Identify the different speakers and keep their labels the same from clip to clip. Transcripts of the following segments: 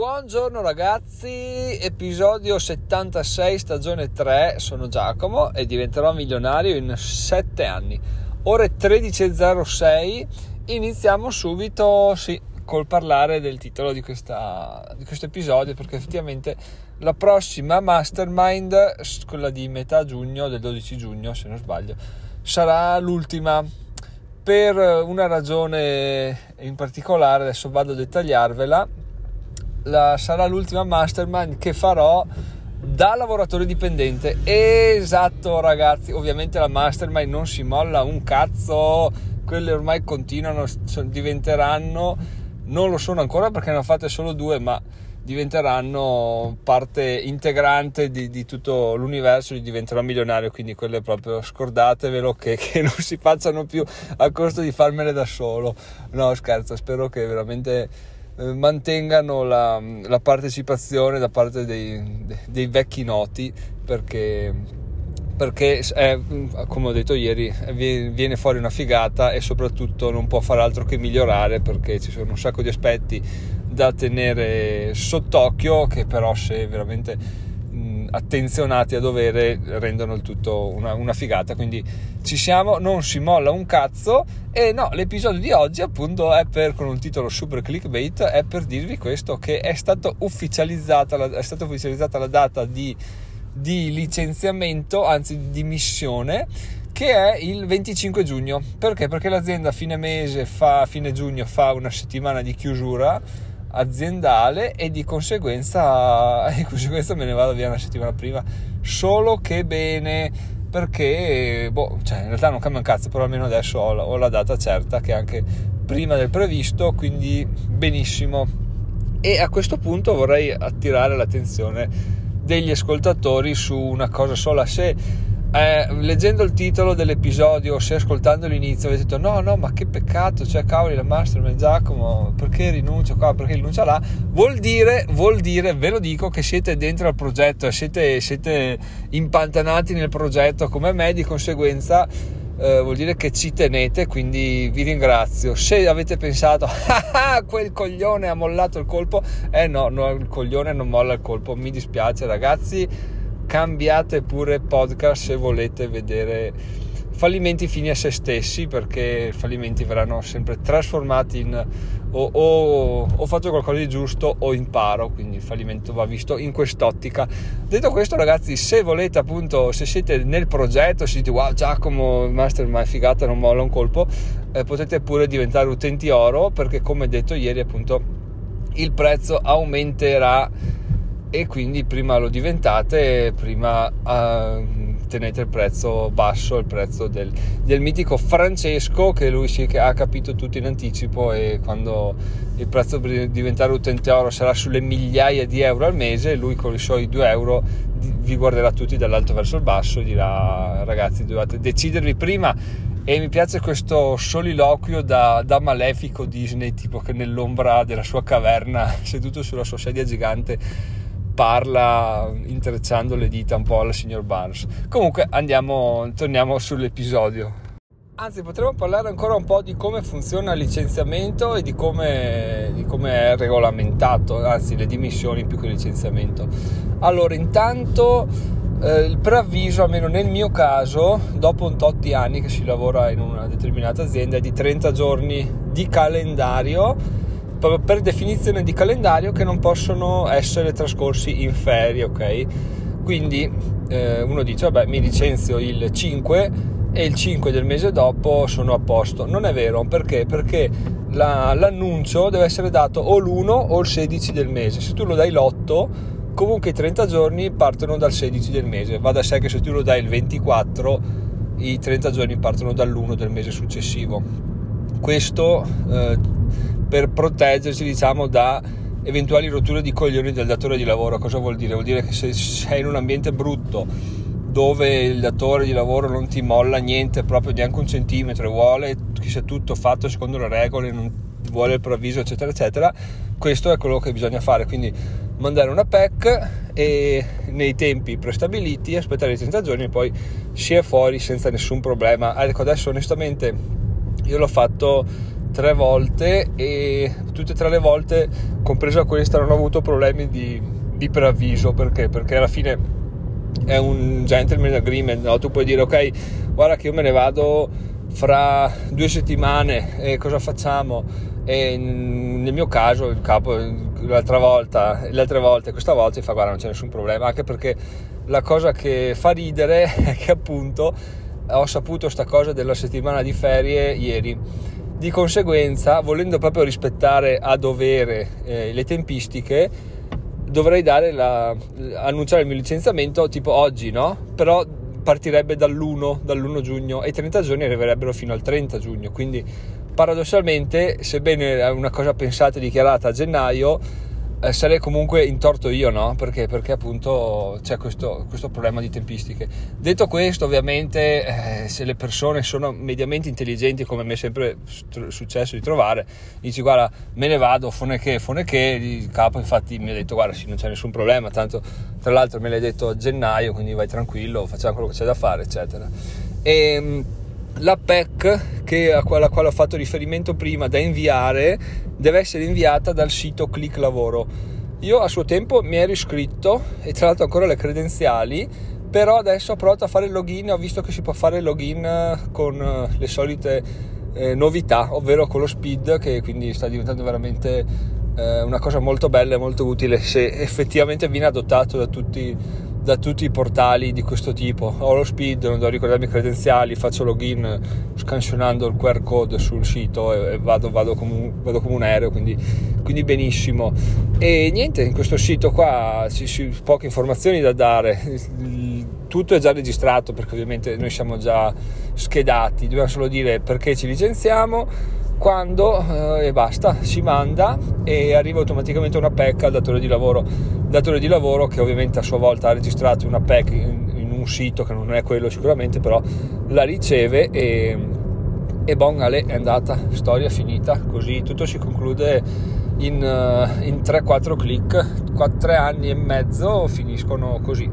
Speaker 1: Buongiorno ragazzi, episodio 76, stagione 3, sono Giacomo e diventerò milionario in 7 anni. Ore 13.06, iniziamo subito, sì, col parlare del titolo di, questa, di questo episodio perché effettivamente la prossima mastermind, quella di metà giugno, del 12 giugno se non sbaglio, sarà l'ultima. Per una ragione in particolare, adesso vado a dettagliarvela la, sarà l'ultima mastermind che farò da lavoratore dipendente. Esatto, ragazzi. Ovviamente la mastermind non si molla un cazzo. Quelle ormai continuano, diventeranno. Non lo sono ancora perché ne ho fatte solo due, ma diventeranno parte integrante di, di tutto l'universo. Io diventerò milionario. Quindi quelle proprio scordatevelo che, che non si facciano più a costo di farmele da solo. No, scherzo. Spero che veramente eh, mantengano la, la, partecipazione da parte dei, dei vecchi noti perché, perché è, come ho detto ieri viene fuori una figata e soprattutto non può fare altro che migliorare perché ci sono un sacco di aspetti da tenere sott'occhio che però se veramente attenzionati a dovere rendono il tutto una, una, figata. Quindi ci siamo non si molla un cazzo. E no l'episodio di oggi appunto è per con un titolo super clickbait è per dirvi questo che è stata ufficializzata è stata ufficializzata la data di, di licenziamento anzi di dimissione che è il 25 giugno. Perché? Perché l'azienda a fine mese fa fine giugno fa una settimana di chiusura aziendale e di conseguenza, di conseguenza me ne vado via una settimana prima. Solo che bene perché boh, cioè in realtà non cambia un cazzo però almeno adesso ho la, ho la data certa che è anche prima del previsto quindi benissimo. E a questo punto vorrei attirare l'attenzione degli ascoltatori su una cosa sola. Se eh, leggendo il titolo dell'episodio, se ascoltando l'inizio, avete detto no, no, ma che peccato, cioè cavoli la mastermind Giacomo, perché rinuncio qua, perché rinuncia là, vuol dire, vuol dire, ve lo dico, che siete dentro al progetto siete, siete impantanati nel progetto come me, di conseguenza eh, vuol dire che ci tenete, quindi vi ringrazio. Se avete pensato, ah, ah, quel coglione ha mollato il colpo, eh no, no, il coglione non molla il colpo, mi dispiace ragazzi cambiate pure podcast se volete vedere fallimenti fini a se stessi perché i fallimenti verranno sempre trasformati in o, o, o, faccio qualcosa di giusto o imparo quindi il fallimento va visto in quest'ottica. Detto questo ragazzi se volete appunto se siete nel progetto se dite wow Giacomo Mastermind figata non molla un colpo eh, potete pure diventare utenti oro perché come detto ieri appunto il prezzo aumenterà e quindi prima lo diventate, prima uh, tenete il prezzo basso, il prezzo del, del, mitico Francesco che lui si, ha capito tutto in anticipo e quando il prezzo per diventare utente oro sarà sulle migliaia di euro al mese, lui con i suoi 2 euro vi guarderà tutti dall'alto verso il basso e dirà ragazzi dovete decidervi prima. E mi piace questo soliloquio da, da, malefico Disney tipo che nell'ombra della sua caverna seduto sulla sua sedia gigante parla intrecciando le dita un po' alla signor Barnes. Comunque andiamo, torniamo sull'episodio. Anzi, potremmo parlare ancora un po' di come funziona il licenziamento e di come, di come è regolamentato, anzi le dimissioni più che il licenziamento. Allora, intanto eh, il preavviso, almeno nel mio caso, dopo un tot di anni che si lavora in una determinata azienda, è di 30 giorni di calendario per definizione di calendario che non possono essere trascorsi in ferie, ok? Quindi eh, uno dice, vabbè, mi licenzio il 5 e il 5 del mese dopo sono a posto. Non è vero, perché? Perché la, l'annuncio deve essere dato o l'1 o il 16 del mese. Se tu lo dai l'8, comunque i 30 giorni partono dal 16 del mese. Va da sé che se tu lo dai il 24, i 30 giorni partono dall'1 del mese successivo. Questo eh, per proteggersi diciamo da eventuali rotture di coglioni del datore di lavoro. Cosa vuol dire? Vuol dire che se sei in un ambiente brutto dove il datore di lavoro non ti molla niente, proprio neanche un centimetro, vuole che sia tutto fatto secondo le regole, non vuole il preavviso, eccetera, eccetera, questo è quello che bisogna fare. Quindi mandare una PEC e nei tempi prestabiliti aspettare i 30 giorni e poi si è fuori senza nessun problema. Ecco, adesso onestamente io l'ho fatto tre volte e tutte e tre le volte, compresa questa, non ho avuto problemi di, di preavviso perché? Perché alla fine è un gentleman agreement, no? tu puoi dire ok, guarda che io me ne vado fra due settimane e cosa facciamo? E nel mio caso il capo l'altra volta, le altre volte, questa volta, fa guarda non c'è nessun problema, anche perché la cosa che fa ridere è che appunto ho saputo sta cosa della settimana di ferie ieri. Di conseguenza, volendo proprio rispettare a dovere eh, le tempistiche, dovrei la, annunciare il mio licenziamento tipo oggi, no? Però partirebbe dall'1, dall'1 giugno e i 30 giorni arriverebbero fino al 30 giugno, quindi paradossalmente, sebbene è una cosa pensata e dichiarata a gennaio, sarei comunque in torto io, no? Perché? Perché appunto c'è questo, questo problema di tempistiche. Detto questo, ovviamente, eh, se le persone sono mediamente intelligenti, come mi è sempre successo di trovare, dici guarda, me ne vado, fone che, fone che, il capo infatti mi ha detto guarda sì, non c'è nessun problema, tanto tra l'altro me l'hai detto a gennaio, quindi vai tranquillo, facciamo quello che c'è da fare, eccetera. E, ehm, la PEC che, alla quale ho fatto riferimento prima da inviare deve essere inviata dal sito Click Lavoro. Io a suo tempo mi ero iscritto e tra l'altro ancora le credenziali, però adesso ho provato a fare il login e ho visto che si può fare il login eh, con eh, le solite eh, novità, ovvero con lo speed che quindi sta diventando veramente eh, una cosa molto bella e molto utile se effettivamente viene adottato da tutti da tutti i portali di questo tipo. Ho lo speed, non devo ricordarmi i credenziali, faccio login scansionando il QR code sul sito e vado, vado, come, un, vado come, un, aereo, quindi, quindi, benissimo. E niente, in questo sito qua ci sono poche informazioni da dare. Tutto è già registrato perché ovviamente noi siamo già schedati, dobbiamo solo dire perché ci licenziamo quando eh, e basta, si manda e arriva automaticamente una PEC al datore di lavoro, datore di lavoro che ovviamente a sua volta ha registrato una PEC in, in un sito che non è quello sicuramente, però la riceve e, e bon, Ale è andata, storia finita, così tutto si conclude in, uh, in 3-4 click, 4 anni e mezzo finiscono così.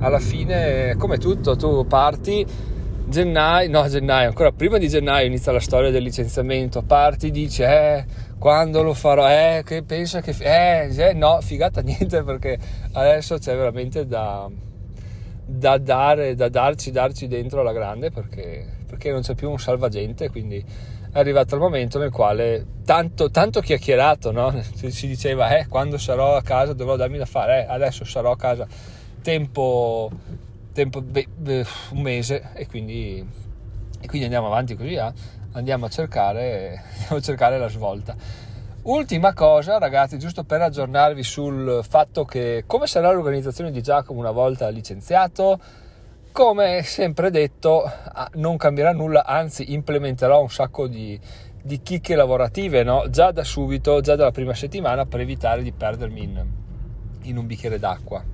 Speaker 1: Alla fine, come tutto, tu parti gennaio, no gennaio, ancora prima di gennaio inizia la storia del licenziamento, parti, dice eh, quando lo farò, eh, che pensa che, eh, eh, no, figata niente perché adesso c'è veramente da, da dare, da darci, darci dentro alla grande perché, perché non c'è più un salvagente, quindi è arrivato il momento nel quale tanto, tanto chiacchierato, no? si diceva, eh, quando sarò a casa dovrò darmi da fare, eh, adesso sarò a casa, tempo tempo, beh, beh, un mese e quindi, e quindi, andiamo avanti così, eh? andiamo, a cercare, andiamo a cercare la svolta. Ultima cosa, ragazzi, giusto per aggiornarvi sul fatto che come sarà l'organizzazione di Giacomo una volta licenziato, come sempre detto, ah, non cambierà nulla, anzi implementerò un sacco di, di chicche lavorative, no? già da subito, già dalla prima settimana, per evitare di perdermi in, in un bicchiere d'acqua.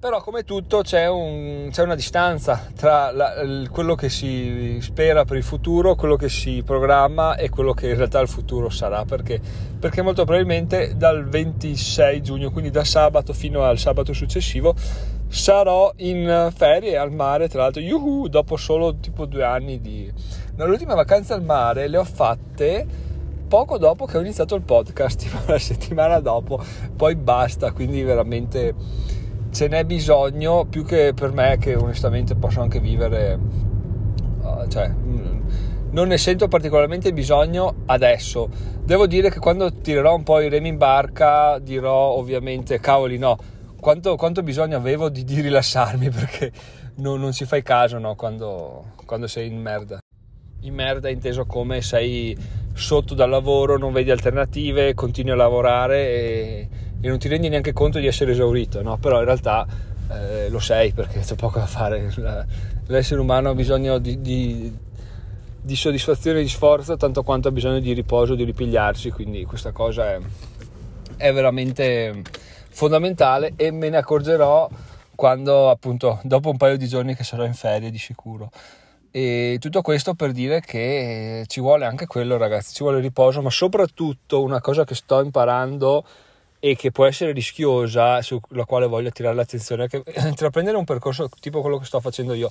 Speaker 1: Però come tutto c'è, un, c'è una distanza tra la, quello che si spera per il futuro, quello che si programma e quello che in realtà il futuro sarà. Perché? Perché molto probabilmente dal 26 giugno, quindi da sabato fino al sabato successivo, sarò in ferie al mare, tra l'altro, yuhu, dopo solo tipo due anni di... No, l'ultima vacanza al mare le ho fatte poco dopo che ho iniziato il podcast, tipo una settimana dopo, poi basta, quindi veramente ce n'è bisogno più che per me che onestamente posso anche vivere uh, cioè mm, non ne sento particolarmente bisogno adesso. Devo dire che quando tirerò un po' i remi in barca dirò ovviamente cavoli no quanto, quanto bisogno avevo di, di rilassarmi perché non, non ci fai caso no, quando, quando sei in merda. In merda inteso come sei sotto dal lavoro non vedi alternative continui a lavorare e e non ti rendi neanche conto di essere esaurito, no? però in realtà eh, lo sei perché c'è poco da fare. L'essere umano ha bisogno di, di, di soddisfazione e di sforzo tanto quanto ha bisogno di riposo, di ripigliarsi, quindi questa cosa è, è veramente fondamentale e me ne accorgerò quando appunto dopo un paio di giorni che sarò in ferie di sicuro. E tutto questo per dire che ci vuole anche quello, ragazzi, ci vuole riposo, ma soprattutto una cosa che sto imparando e che può essere rischiosa, sulla quale voglio attirare l'attenzione, che intraprendere un percorso tipo quello che sto facendo io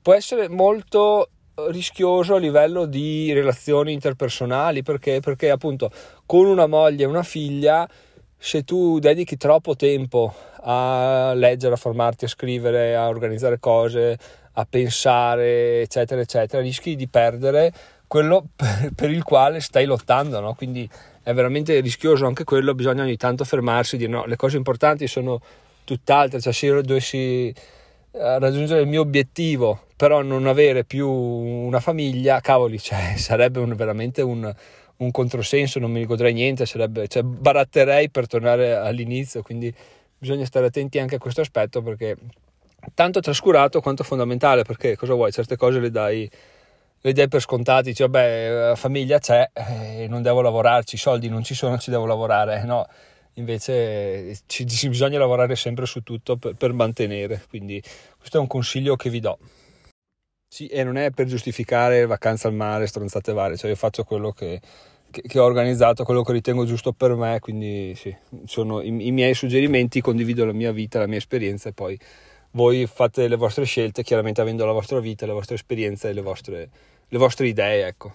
Speaker 1: può essere molto rischioso a livello di relazioni interpersonali perché, perché appunto con una moglie e una figlia se tu dedichi troppo tempo a leggere, a formarti, a scrivere, a organizzare cose, a pensare, eccetera, eccetera, rischi di perdere quello per, per il quale stai lottando, no? Quindi è veramente rischioso anche quello, bisogna ogni tanto fermarsi e dire no, le cose importanti sono tutt'altre, cioè se io dovessi eh, raggiungere il mio obiettivo, però non avere più una famiglia, cavoli, cioè, sarebbe un, veramente un, un, controsenso, non mi godrei niente, sarebbe, cioè, baratterei per tornare all'inizio, quindi bisogna stare attenti anche a questo aspetto perché tanto trascurato quanto fondamentale, perché cosa vuoi, certe cose le dai le dai per scontati, dici vabbè la famiglia c'è, eh, non devo lavorarci, i soldi non ci sono, ci devo lavorare, no, invece ci, ci bisogna lavorare sempre su tutto per, per, mantenere, quindi questo è un consiglio che vi do. Sì, e non è per giustificare vacanza al mare, stronzate varie, cioè io faccio quello che, che, che ho organizzato, quello che ritengo giusto per me, quindi sì, sono i, i miei suggerimenti, condivido la mia vita, la mia esperienza e poi voi fate le vostre scelte, chiaramente avendo la vostra vita, le vostre esperienze e le vostre, le vostre idee, ecco.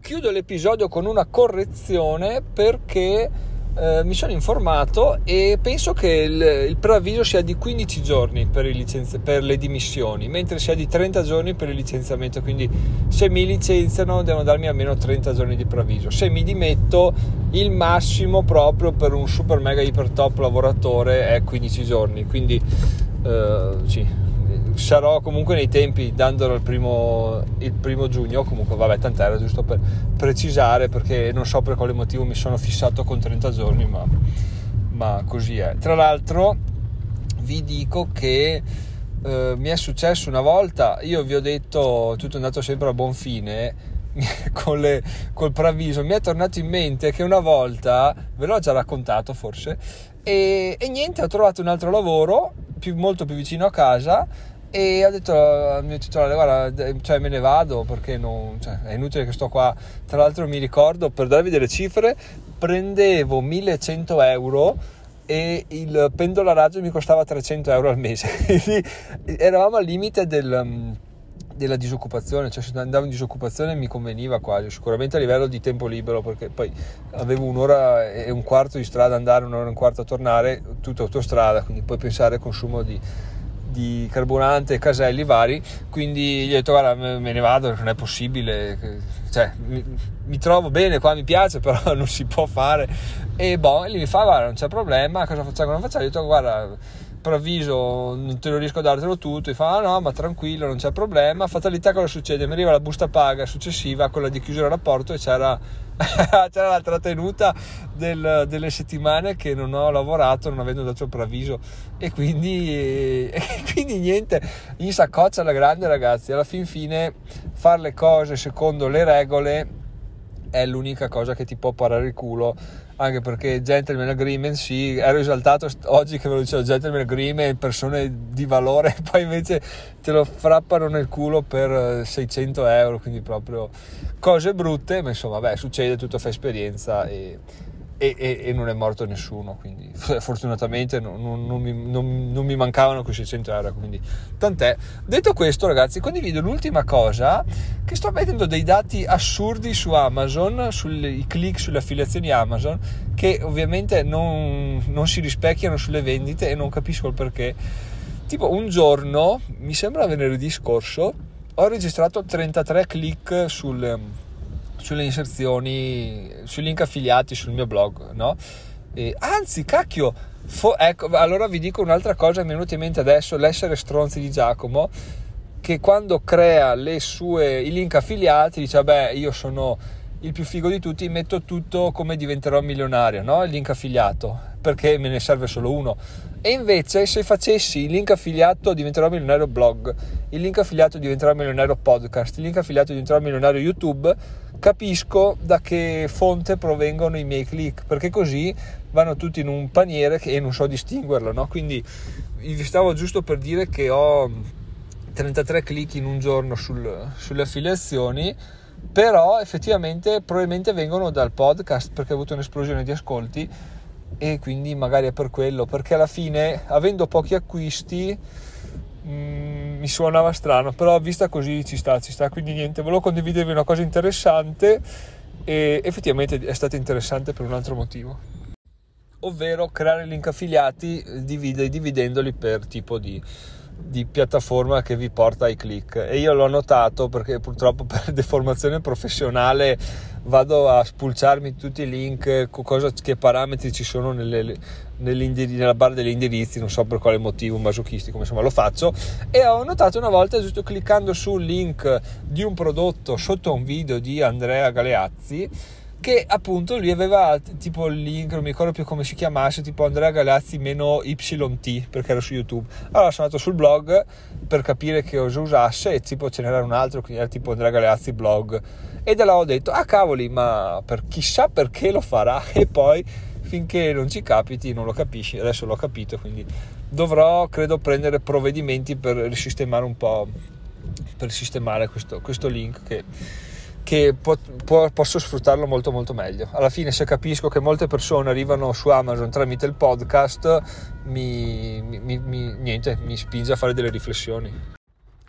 Speaker 1: Chiudo l'episodio con una correzione perché eh, mi sono informato e penso che il, il, preavviso sia di 15 giorni per, licenzi- per, le dimissioni, mentre sia di 30 giorni per il licenziamento. Quindi, se mi licenziano, devono darmi almeno 30 giorni di preavviso. Se mi dimetto, il massimo proprio per un super mega iper top lavoratore è 15 giorni. Quindi, eh, sì sarò comunque nei tempi dandolo il primo, il primo giugno comunque vabbè tant'era giusto per precisare perché non so per quale motivo mi sono fissato con 30 giorni ma, ma così è. Tra l'altro vi dico che eh, mi è successo una volta io vi ho detto tutto è andato sempre a buon fine con le, col preavviso mi è tornato in mente che una volta ve l'ho già raccontato forse e, e niente ho trovato un altro lavoro più, molto più vicino a casa e ho detto al mio titolare guarda cioè me ne vado perché non, cioè, è inutile che sto qua. Tra l'altro mi ricordo per darvi delle cifre prendevo 1100 euro e il pendolaraggio mi costava 300 euro al mese. Quindi eravamo al limite del, mm, della disoccupazione cioè se andavo in disoccupazione mi conveniva quasi sicuramente a livello di tempo libero perché poi avevo un'ora e un quarto di strada andare un'ora e un quarto a tornare tutta autostrada quindi puoi pensare al consumo di di carburante, caselli vari, quindi gli ho detto guarda me ne vado, non è possibile, cioè, mi, mi, trovo bene qua, mi piace, però non si può fare. E boh, e lui mi fa guarda non c'è problema, cosa facciamo, non facciamo? Gli ho detto guarda preavviso non te lo riesco a dartelo tutto e fa ah no ma tranquillo non c'è problema fatalità cosa succede? Mi arriva la busta paga successiva quella di chiusura rapporto e c'era c'era la trattenuta del, delle settimane che non ho lavorato non avendo dato il preavviso. E quindi, e quindi niente in saccoccia alla grande ragazzi. Alla fin fine fare le cose secondo le regole è l'unica cosa che ti può parare il culo anche perché gentleman agreement sì, ero esaltato oggi che ve lo dicevo gentleman agreement, persone di valore poi invece te lo frappano nel culo per 600 euro quindi proprio cose brutte ma insomma beh succede, tutto fa esperienza e e, e, e, non è morto nessuno, quindi fortunatamente non, non, non, mi, non, mi, mancavano quei 600 euro, quindi tant'è. Detto questo ragazzi, condivido l'ultima cosa, che sto vedendo dei dati assurdi su Amazon, sui click sulle affiliazioni Amazon, che ovviamente non, si rispecchiano sulle vendite e non capisco il perché. Tipo un giorno, mi sembra venerdì scorso, ho registrato 33 click sul sulle inserzioni, sui link affiliati sul mio blog, no? E, anzi, cacchio, fo- ecco, allora vi dico un'altra cosa, mi è venuta in mente adesso, l'essere stronzi di Giacomo, che quando crea sue, i link affiliati dice, vabbè, io sono il più figo di tutti, metto tutto come diventerò milionario, no? Il link affiliato, perché me ne serve solo uno. E invece se facessi il link affiliato diventerò milionario blog, il link affiliato diventerà milionario podcast, il link affiliato diventerà milionario YouTube, capisco da che fonte provengono i miei click, perché così vanno tutti in un paniere e non so distinguerlo, no? Quindi vi stavo giusto per dire che ho 33 click in un giorno sul, sulle affiliazioni, però effettivamente probabilmente vengono dal podcast perché ho avuto un'esplosione di ascolti e quindi magari è per quello, perché alla fine avendo pochi acquisti mh, mm, mi suonava strano, però vista così ci sta, ci sta, quindi niente, volevo condividervi una cosa interessante e effettivamente è stata interessante per un altro motivo, ovvero creare link affiliati dividendoli per tipo di di piattaforma che vi porta ai click. E io l'ho notato perché purtroppo per deformazione professionale vado a spulciarmi tutti i link cosa, che parametri ci sono nelle, nella barra degli indirizzi non so per quale motivo masochistico insomma lo faccio. E ho notato una volta giusto cliccando sul link di un prodotto sotto un video di Andrea Galeazzi che appunto lui aveva tipo il link, non mi ricordo più come si chiamasse, tipo Andrea Galazzi meno YT perché era su YouTube. Allora sono andato sul blog per capire che cosa usasse e tipo ce n'era un altro che era tipo Andrea Galazzi blog. E da là ho detto ah cavoli ma per chissà perché lo farà? E poi finché non ci capiti non lo capisci, adesso l'ho capito quindi dovrò credo prendere provvedimenti per risistemare un po' per sistemare questo, questo link che che po- po- posso sfruttarlo molto molto meglio. Alla fine se capisco che molte persone arrivano su Amazon tramite il podcast, mi, mi, mi, niente, mi spinge a fare delle riflessioni.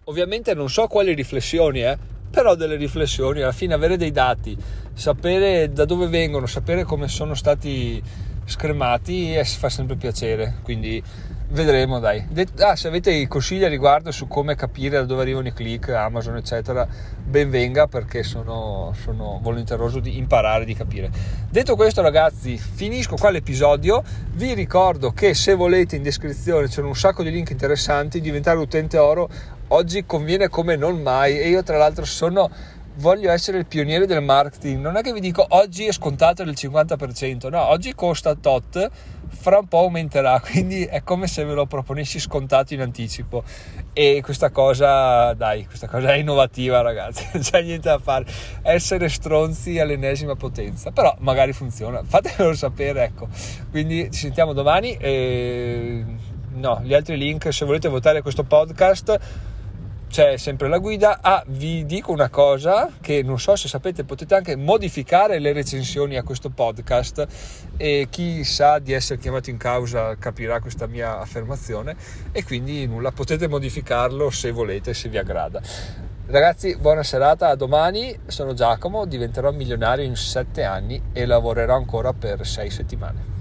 Speaker 1: Ovviamente non so quali riflessioni, eh, però delle riflessioni, alla fine avere dei dati, sapere da dove vengono, sapere come sono stati scremati fa sempre piacere, quindi vedremo dai. Ah, se avete consigli a riguardo su come capire da dove arrivano i click, Amazon eccetera, ben venga perché sono, sono volenteroso di imparare, di capire. Detto questo ragazzi, finisco qua l'episodio, vi ricordo che se volete in descrizione c'è un sacco di link interessanti, diventare utente oro oggi conviene come non mai e io tra l'altro sono voglio essere il pioniere del marketing. Non è che vi dico oggi è scontato del 50%, no, oggi costa tot, fra un po' aumenterà, quindi è come se ve lo proponessi scontato in anticipo. E questa cosa, dai, questa cosa è innovativa, ragazzi, non c'è niente da fare. Essere stronzi all'ennesima potenza, però magari funziona, fatemelo sapere, ecco. Quindi ci sentiamo domani e no, gli altri link se volete votare questo podcast c'è sempre la guida. Ah, vi dico una cosa che non so se sapete, potete anche modificare le recensioni a questo podcast e chi sa di essere chiamato in causa capirà questa mia affermazione e quindi nulla, potete modificarlo se volete, se vi aggrada. Ragazzi, buona serata, a domani. Sono Giacomo, diventerò milionario in 7 anni e lavorerò ancora per 6 settimane.